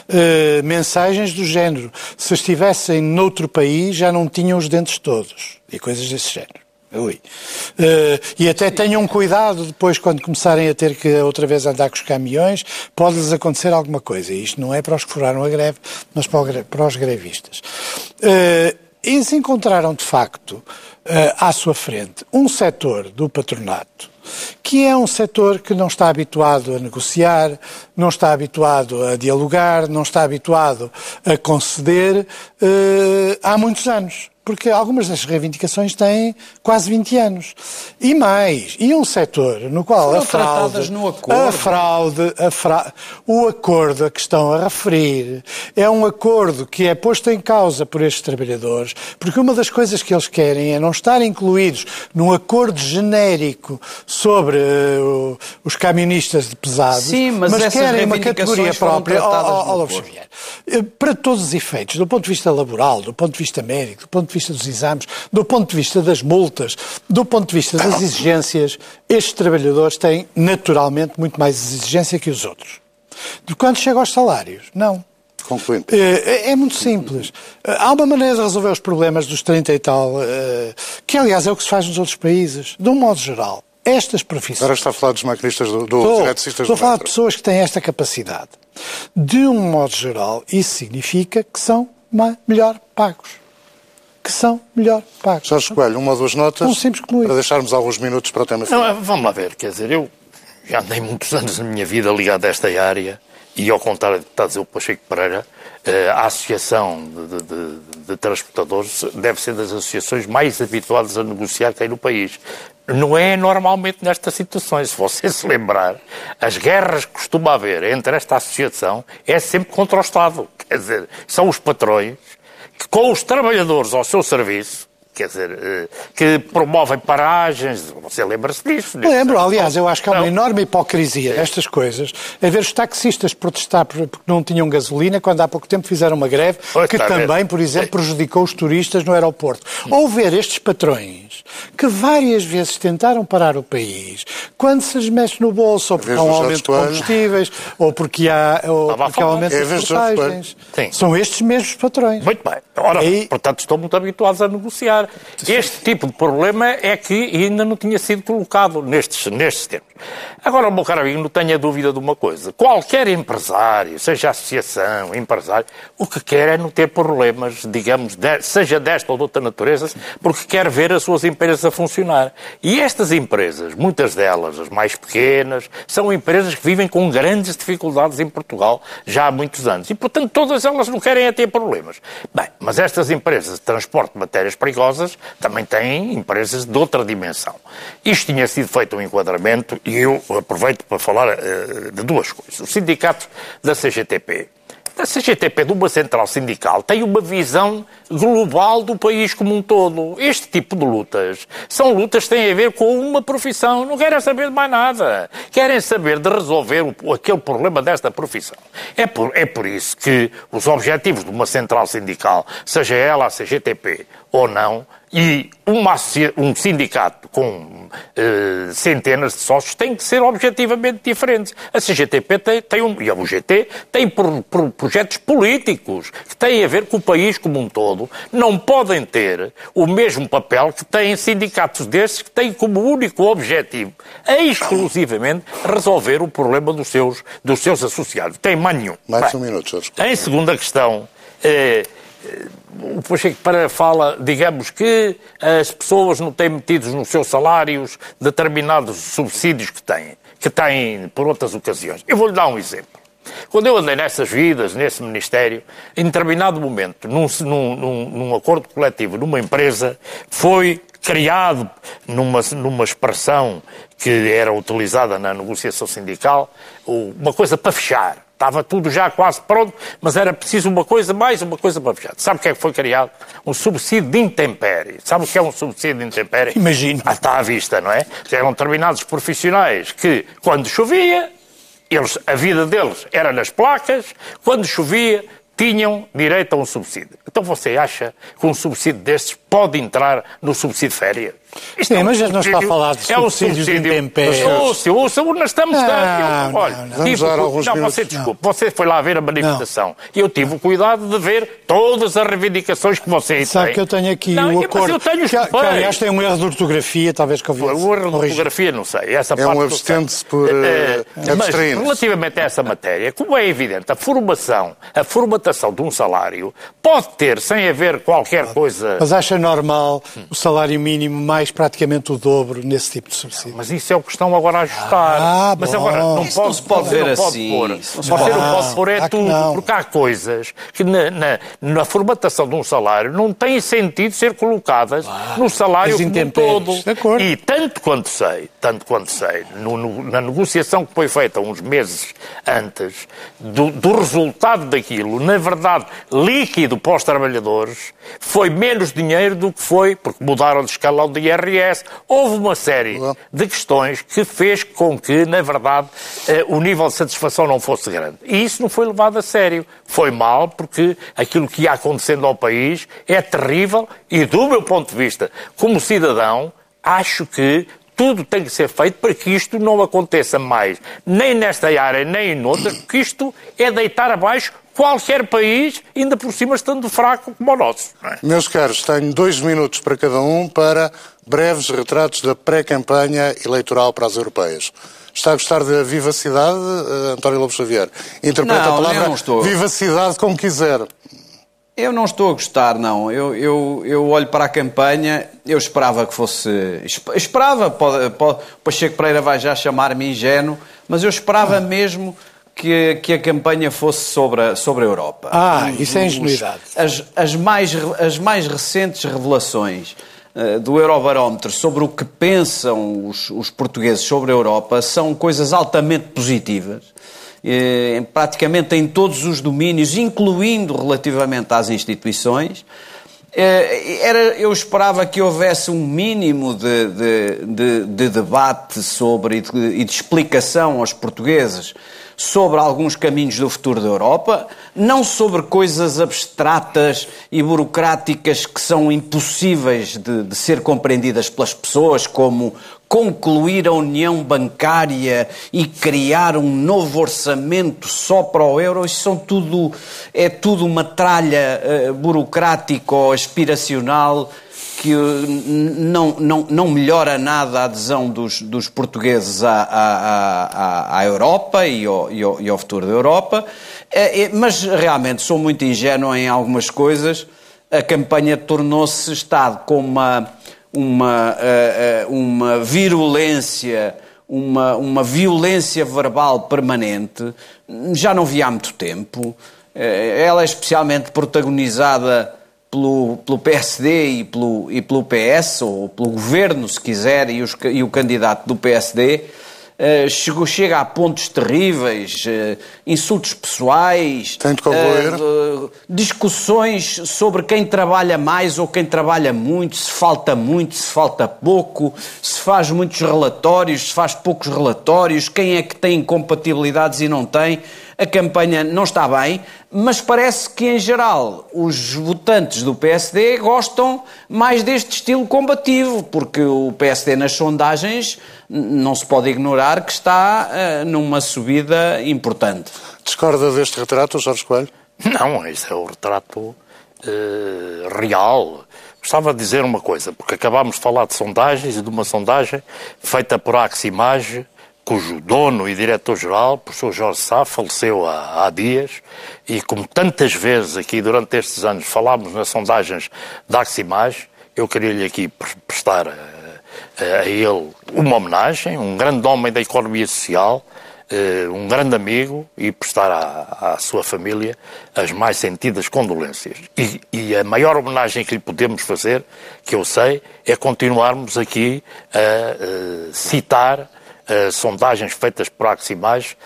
uh, mensagens do género: se estivessem noutro país já não tinham os dentes todos e coisas desse género. Eu li. Uh, e até tenham cuidado depois, quando começarem a ter que outra vez andar com os caminhões, pode-lhes acontecer alguma coisa. E isto não é para os que furaram a greve, mas para os grevistas. Uh, eles encontraram, de facto, eh, à sua frente um setor do patronato que é um setor que não está habituado a negociar, não está habituado a dialogar, não está habituado a conceder uh, há muitos anos. Porque algumas das reivindicações têm quase 20 anos. E mais, e um setor no qual Foram a fraude, tratadas no acordo. a fraude, a fra... o acordo a que estão a referir é um acordo que é posto em causa por estes trabalhadores, porque uma das coisas que eles querem é não estar incluídos num acordo genérico sobre uh, os camionistas de pesados, Sim, mas essas querem uma categoria própria. Ó, no Lobo acordo. Xavier, eh, para todos os efeitos, do ponto de vista laboral, do ponto de vista médico, do ponto de vista dos exames, do ponto de vista das multas, do ponto de vista das exigências, estes trabalhadores têm naturalmente muito mais exigência que os outros. De quando chega aos salários, não. Concluindo. Eh, É muito simples. Eh, Há uma maneira de resolver os problemas dos 30 e tal, eh, que aliás é o que se faz nos outros países, de um modo geral. Estas profissões. Agora está a falar dos maquinistas, do, dos Estou, estou a do falar de pessoas que têm esta capacidade. De um modo geral, isso significa que são melhor pagos. Que são melhor pagos. Jorge Coelho, uma ou duas notas Tão simples como para deixarmos alguns minutos para o tema final. Não, vamos lá ver, quer dizer, eu já andei muitos anos na minha vida ligado a esta área e ao contrário do que está a dizer o Pacheco Pereira, eh, a Associação de, de- de- de Transportadores deve ser das associações mais habituadas a negociar que tem no país. Não é normalmente nestas situações. Se você se lembrar, as guerras que costuma haver entre esta associação é sempre contra o Estado. Quer dizer, são os patrões com os trabalhadores ao seu serviço, quer dizer, eh, que promovem paragens, você lembra-se disso? Lembro, aliás, eu acho que há uma Não. enorme hipocrisia nestas coisas. A ver os taxistas protestar por- porque não tinham gasolina, quando há pouco tempo fizeram uma greve, Pois, que ver. também, por exemplo, prejudicou os turistas no aeroporto. Ou ver estes patrões que várias vezes tentaram parar o país, quando se lhes mexe no bolso, ou porque há um aumento de combustíveis, ou porque há, ou porque há um aumento É Coelho. portagens. São estes mesmos patrões. Muito bem. Ora, Aí- portanto, estão muito habituados a negociar. Este tipo de problema é que ainda não tinha sido colocado nestes, nestes termos. Agora, meu caro amigo, não tenha dúvida de uma coisa. Qualquer empresário, seja associação, empresário, o que quer é não ter problemas, digamos, de- seja desta ou de outra natureza, porque quer ver as suas empresas a funcionar. E estas empresas, muitas delas, as mais pequenas, são empresas que vivem com grandes dificuldades em Portugal já há muitos anos. E, portanto, todas elas não querem é ter problemas. Bem, mas estas empresas de transporte de matérias perigosas também têm empresas de outra dimensão. Isto tinha sido feito um enquadramento e eu aproveito para falar eh, de duas coisas. O sindicato da CGTP. A CGTP, de uma central sindical, tem uma visão global do país como um todo. Este tipo de lutas são lutas que têm a ver com uma profissão. Não querem saber de mais nada. Querem saber de resolver o- aquele problema desta profissão. É por, é por isso que os objetivos de uma central sindical, seja ela a CGTP ou não, e uma um sindicato com eh, centenas de sócios tem que ser objetivamente diferentes. A CGTP tem, tem um, e a UGT tem projetos políticos que têm a ver com o país como um todo. Não podem ter o mesmo papel que têm sindicatos desses que têm como único objetivo, exclusivamente, resolver o problema dos seus, dos seus associados. Tem mais nenhum. Mais Bem, um minuto, em segunda questão, eh, o Pacheco para fala, digamos, que as pessoas não têm metidos nos seus salários determinados subsídios que têm, que têm por outras ocasiões. Eu vou-lhe dar um exemplo. Quando eu andei nessas vidas, nesse Ministério, em determinado momento, num, num- num- acordo coletivo, numa empresa, foi criado numa, numa expressão que era utilizada na negociação sindical, uma coisa para fechar. Estava tudo já quase pronto, mas era preciso uma coisa, mais uma coisa para fechar. Sabe o que é que foi criado? Um subsídio de intempérie. Sabe o que é um subsídio de intempérie? Imagino. Ah, está à vista, não é? Eram determinados profissionais que, quando chovia, eles, a vida deles era nas placas, quando chovia, tinham direito a um subsídio. Então você acha que um subsídio destes pode entrar no subsídio de férias? Isto Sim, mas já não está a subsídio- falar de é um subsídios de subsídio- intempéries. Ouça, ouça, nós estamos... Não, eu- olha, não, não. Vamos tive dar o- alguns não, minutos. você desculpe, você foi lá ver a manifestação e eu tive o cuidado de ver todas as reivindicações que você aí Sabe tem. que eu tenho aqui Não, o mas acordo. eu tenho os que, que, papéis. aliás, tem um erro de ortografia, talvez que eu vi. O erro de fotografia, não sei. Essa É parte um não abstente-se sei. por, eh, mas abstrair-se. relativamente a essa matéria, como é evidente, a formação, a formatação de um salário pode ter, sem haver qualquer coisa... Mas acha normal o salário mínimo mais mais praticamente o dobro nesse tipo de subsídio. Mas isso é o que estão agora a ajustar. Ah, Mas bom. agora não Isso pode, não se pode ver não pode assim. pôr. Se Você pode- não pode Não, pôr é tudo, não. porque há coisas que na, na, na formatação de um salário não têm sentido ser colocadas no salário como um todo. E tanto quanto sei, tanto quanto sei, no- no- na negociação que foi feita uns meses antes, do, do resultado daquilo, na verdade, líquido para os trabalhadores, foi menos dinheiro do que foi, porque mudaram de escalão de IRS. Houve uma série de questões que fez com que, na verdade, eh, o nível de satisfação não fosse grande. E isso não foi levado a sério. Foi mal, porque aquilo que ia acontecendo ao país é terrível e, do meu ponto de vista, como cidadão, acho que tudo tem que ser feito para que isto não aconteça mais, nem nesta área, nem em outras, porque isto é deitar abaixo qualquer país, ainda por cima estando fraco como o nosso. é? Meus caros, tenho dois minutos para cada um para breves retratos da pré-campanha eleitoral para as europeias. Está a gostar da vivacidade, eh, António Lobo Xavier? Interpreta Não, a palavra não estou. vivacidade como quiser. Eu não estou a gostar, não. Eu, eu, eu olho para a campanha, eu esperava que fosse. esp- Esperava, pode, pode, Pacheco Pereira vai já chamar-me ingênuo, mas eu esperava mesmo que, que a campanha fosse sobre a, sobre a Europa. Ah, Os- isso é os- ingenuidade. As, as, mais, as mais recentes revelações eh, do Eurobarómetro sobre o que pensam os, os portugueses sobre a Europa são coisas altamente positivas. Eh, praticamente em todos os domínios, incluindo relativamente às instituições. Eh, Era, eu esperava que houvesse um mínimo de, de- de- de debate sobre e de, e de explicação aos portugueses sobre alguns caminhos do futuro da Europa, não sobre coisas abstratas e burocráticas que são impossíveis de, de ser compreendidas pelas pessoas, como concluir a união bancária e criar um novo orçamento só para o euro, isso são tudo, é tudo uma tralha eh, burocrática ou aspiracional que eh, não, não, não melhora nada a adesão dos, dos portugueses à, à, à, à Europa e ao, e, ao, e ao futuro da Europa. Eh, Mas realmente sou muito ingênuo em algumas coisas. A campanha tornou-se Estado com uma, uma, eh, eh, uma virulência, uma, uma violência verbal permanente. Já não vi há muito tempo. Eh, Ela é especialmente protagonizada pelo, pelo PSD e pelo, e pelo PS, ou pelo governo, se quiser, e, os e o candidato do PSD, chegou, chega a pontos terríveis, eh, insultos pessoais, eh, discussões sobre quem trabalha mais ou quem trabalha muito, se falta muito, se falta pouco, se faz muitos relatórios, se faz poucos relatórios, quem é que tem incompatibilidades e não tem. A campanha não está bem, mas parece que, em geral, os votantes do PSD gostam mais deste estilo combativo, porque o PSD, nas sondagens, não se pode ignorar que está eh, numa subida importante. Discorda deste retrato, Jorge Coelho? Não, isso é o retrato eh, real. Gostava de dizer uma coisa, porque acabámos de falar de sondagens e de uma sondagem feita por Aximage, cujo dono e diretor-geral, o professor Jorge Sá, faleceu há, há dias, e como tantas vezes aqui durante estes anos falámos nas sondagens da Aximage, eu queria-lhe aqui pre- prestar eh, a ele uma homenagem, um grande homem da economia social, eh, um grande amigo e prestar à, à sua família as mais sentidas condolências. E, e a maior homenagem que lhe podemos fazer, que eu sei, é continuarmos aqui a eh, citar eh, sondagens feitas por Aximage,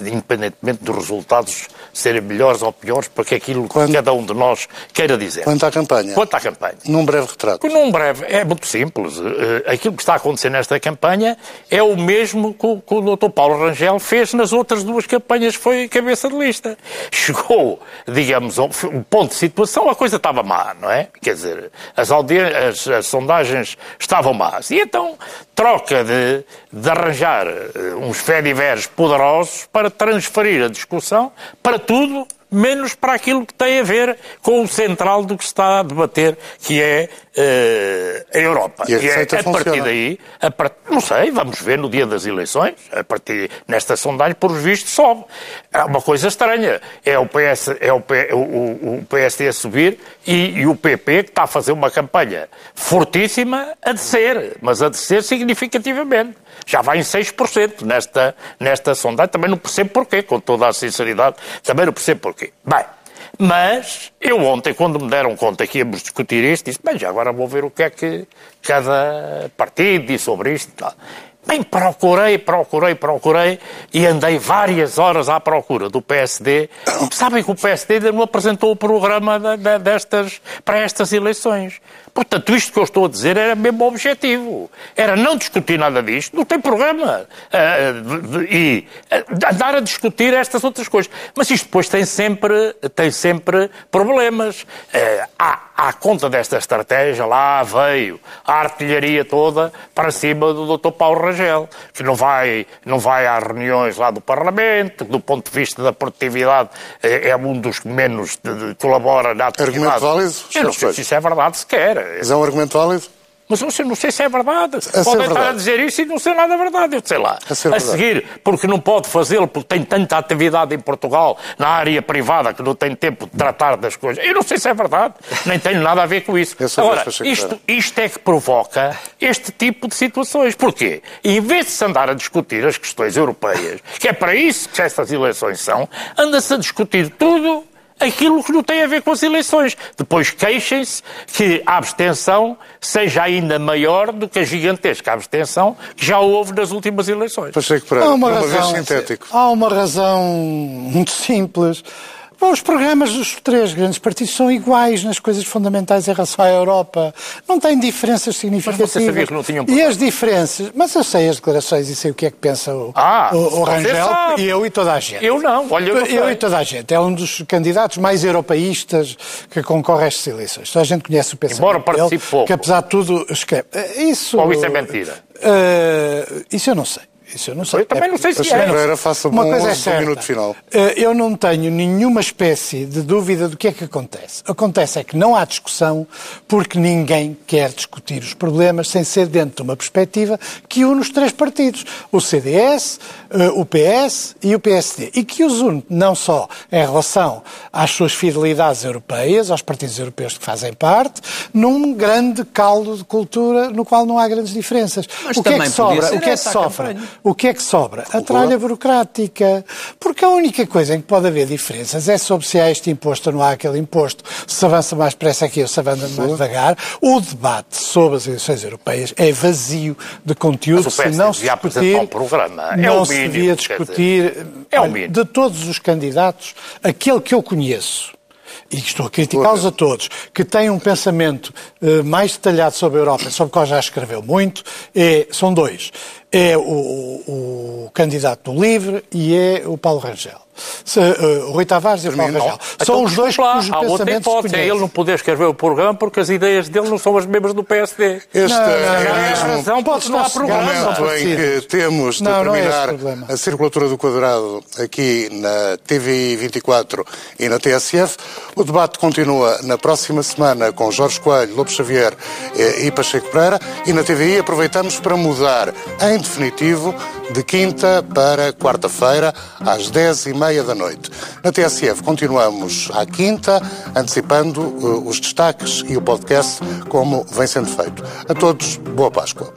independentemente dos resultados serem melhores ou piores, porque é aquilo que cada um de nós queira dizer. Quanto à campanha? Quanto à campanha. Num breve retrato. Num breve, é muito simples. Eh, Aquilo que está a acontecer nesta campanha é o mesmo que o, que o Dr. Paulo Rangel fez nas outras duas campanhas que foi cabeça de lista. Chegou, digamos, um ponto de situação, a coisa estava má, não é? Quer dizer, as, as, as sondagens estavam más. E então troca de, de arranjar eh, uns fediveres poderosos para transferir a discussão para tudo menos para aquilo que tem a ver com o central do que se está a debater, que é uh, a Europa. E a, e é, a partir daí, a part... não sei, vamos ver no dia das eleições, a partir nesta sondagem, por os vistos, sobe. É uma coisa estranha. É o, PS, é o, P, o, o PSD a subir e, e, o PP que está a fazer uma campanha fortíssima a descer, mas a descer significativamente. Já vai em 6% nesta, nesta sondagem. Também não percebo porquê, com toda a sinceridade, também não percebo porquê. Bem, mas eu ontem, quando me deram conta que íamos discutir isto, disse, bem, já agora vou ver o que é que cada partido diz sobre isto. Bem, procurei, procurei, procurei e andei várias horas à procura do PSD. Sabem que o PSD ainda não apresentou o programa de, de, destas, para estas eleições. Portanto, isto que eu estou a dizer era mesmo o objetivo. Era não discutir nada disto, não tem programa. Uh, e uh, andar a discutir estas outras coisas. Mas isto depois tem sempre, tem sempre problemas. Uh, à, à conta desta estratégia, lá veio a artilharia toda para cima do Dr. Paulo Rangel, que não vai, não vai às reuniões lá do Parlamento, que do ponto de vista da produtividade é um dos que menos colabora na atividade. Argumento válido? Eu não sei se isso é verdade sequer. Mas é um argumento válido? Mas eu não sei se é verdade. A pode estar verdade. a dizer isso e não ser nada verdade. Eu sei lá. A, a seguir, porque não pode fazê-lo, porque tem tanta atividade em Portugal, na área privada, que não tem tempo de tratar das coisas. Eu não sei se é verdade. Nem tenho nada a ver com isso. (laughs) Agora, isto, isto é que provoca este tipo de situações. Porquê? Em vez de se andar a discutir as questões europeias, que é para isso que estas eleições são, anda-se a discutir tudo aquilo que não tem a ver com as eleições. Depois queixem-se que a abstenção seja ainda maior do que a gigantesca abstenção que já houve nas últimas eleições. para há uma, razão, sintético. Há uma razão muito simples. Bom, os programas dos três grandes partidos são iguais nas coisas fundamentais em relação à Europa. Não tem diferenças significativas. Mas você sabia que não tinham E as diferenças... Mas eu sei as declarações e sei o que é que pensa o, ah, o, o Rangel e eu e toda a gente. Eu não, olha, eu, eu e toda a gente. É um dos candidatos mais europeístas que concorre a estas eleições. Toda a gente conhece o pensamento Embora participe dele, pouco. Que apesar de tudo escreve. Isso... Ou isso é mentira? Uh, isso eu não sei. Isso eu não sei. Eu também não sei se é. Pereira, faça uma coisa é certa. minuto final. Eh, eu não tenho nenhuma espécie de dúvida do que é que acontece. Acontece é que não há discussão porque ninguém quer discutir os problemas sem ser dentro de uma perspectiva que une os três partidos. O CDS, eh, o PS e o PSD. E que os une não só em relação às suas fidelidades europeias, aos partidos europeus que fazem parte, num grande caldo de cultura no qual não há grandes diferenças. Mas o que é que sobra? O que é que sofre? O que é que sobra? A tralha burocrática. Porque a única coisa em que pode haver diferenças é sobre se há este imposto ou não há aquele imposto, se avança mais depressa aqui ou se avança mais devagar. O debate sobre as eleições europeias é vazio de conteúdo. se não se discutir, um programa. É não o se devia discutir. É o mínimo. De todos os candidatos, aquele que eu conheço, e estou a criticá-los a todos, que têm um pensamento uh, mais detalhado sobre a Europa, sobre o qual já escreveu muito, é, são dois é o, o, candidato do LIVRE e é o Paulo Rangel. Se, uh, o Rui Tavares e o Paulo Rangel. São então, os dois lá, cujos há outra hipótese, é ele não poder escrever o programa porque as ideias dele não são as mesmas do PSD. Este não, é mesmo razão, pode não há programa. momento em que temos de não, terminar não é a circulatura do quadrado aqui na TVI 24 e na TSF. O debate continua na próxima semana com Jorge Coelho, Lopes Xavier eh, e Pacheco Pereira e na TVI aproveitamos para mudar em definitivo de quinta para quarta-feira, às dez e meia da noite. Na TSF continuamos à quinta, antecipando uh, os destaques e o podcast como vem sendo feito. A todos, boa Páscoa.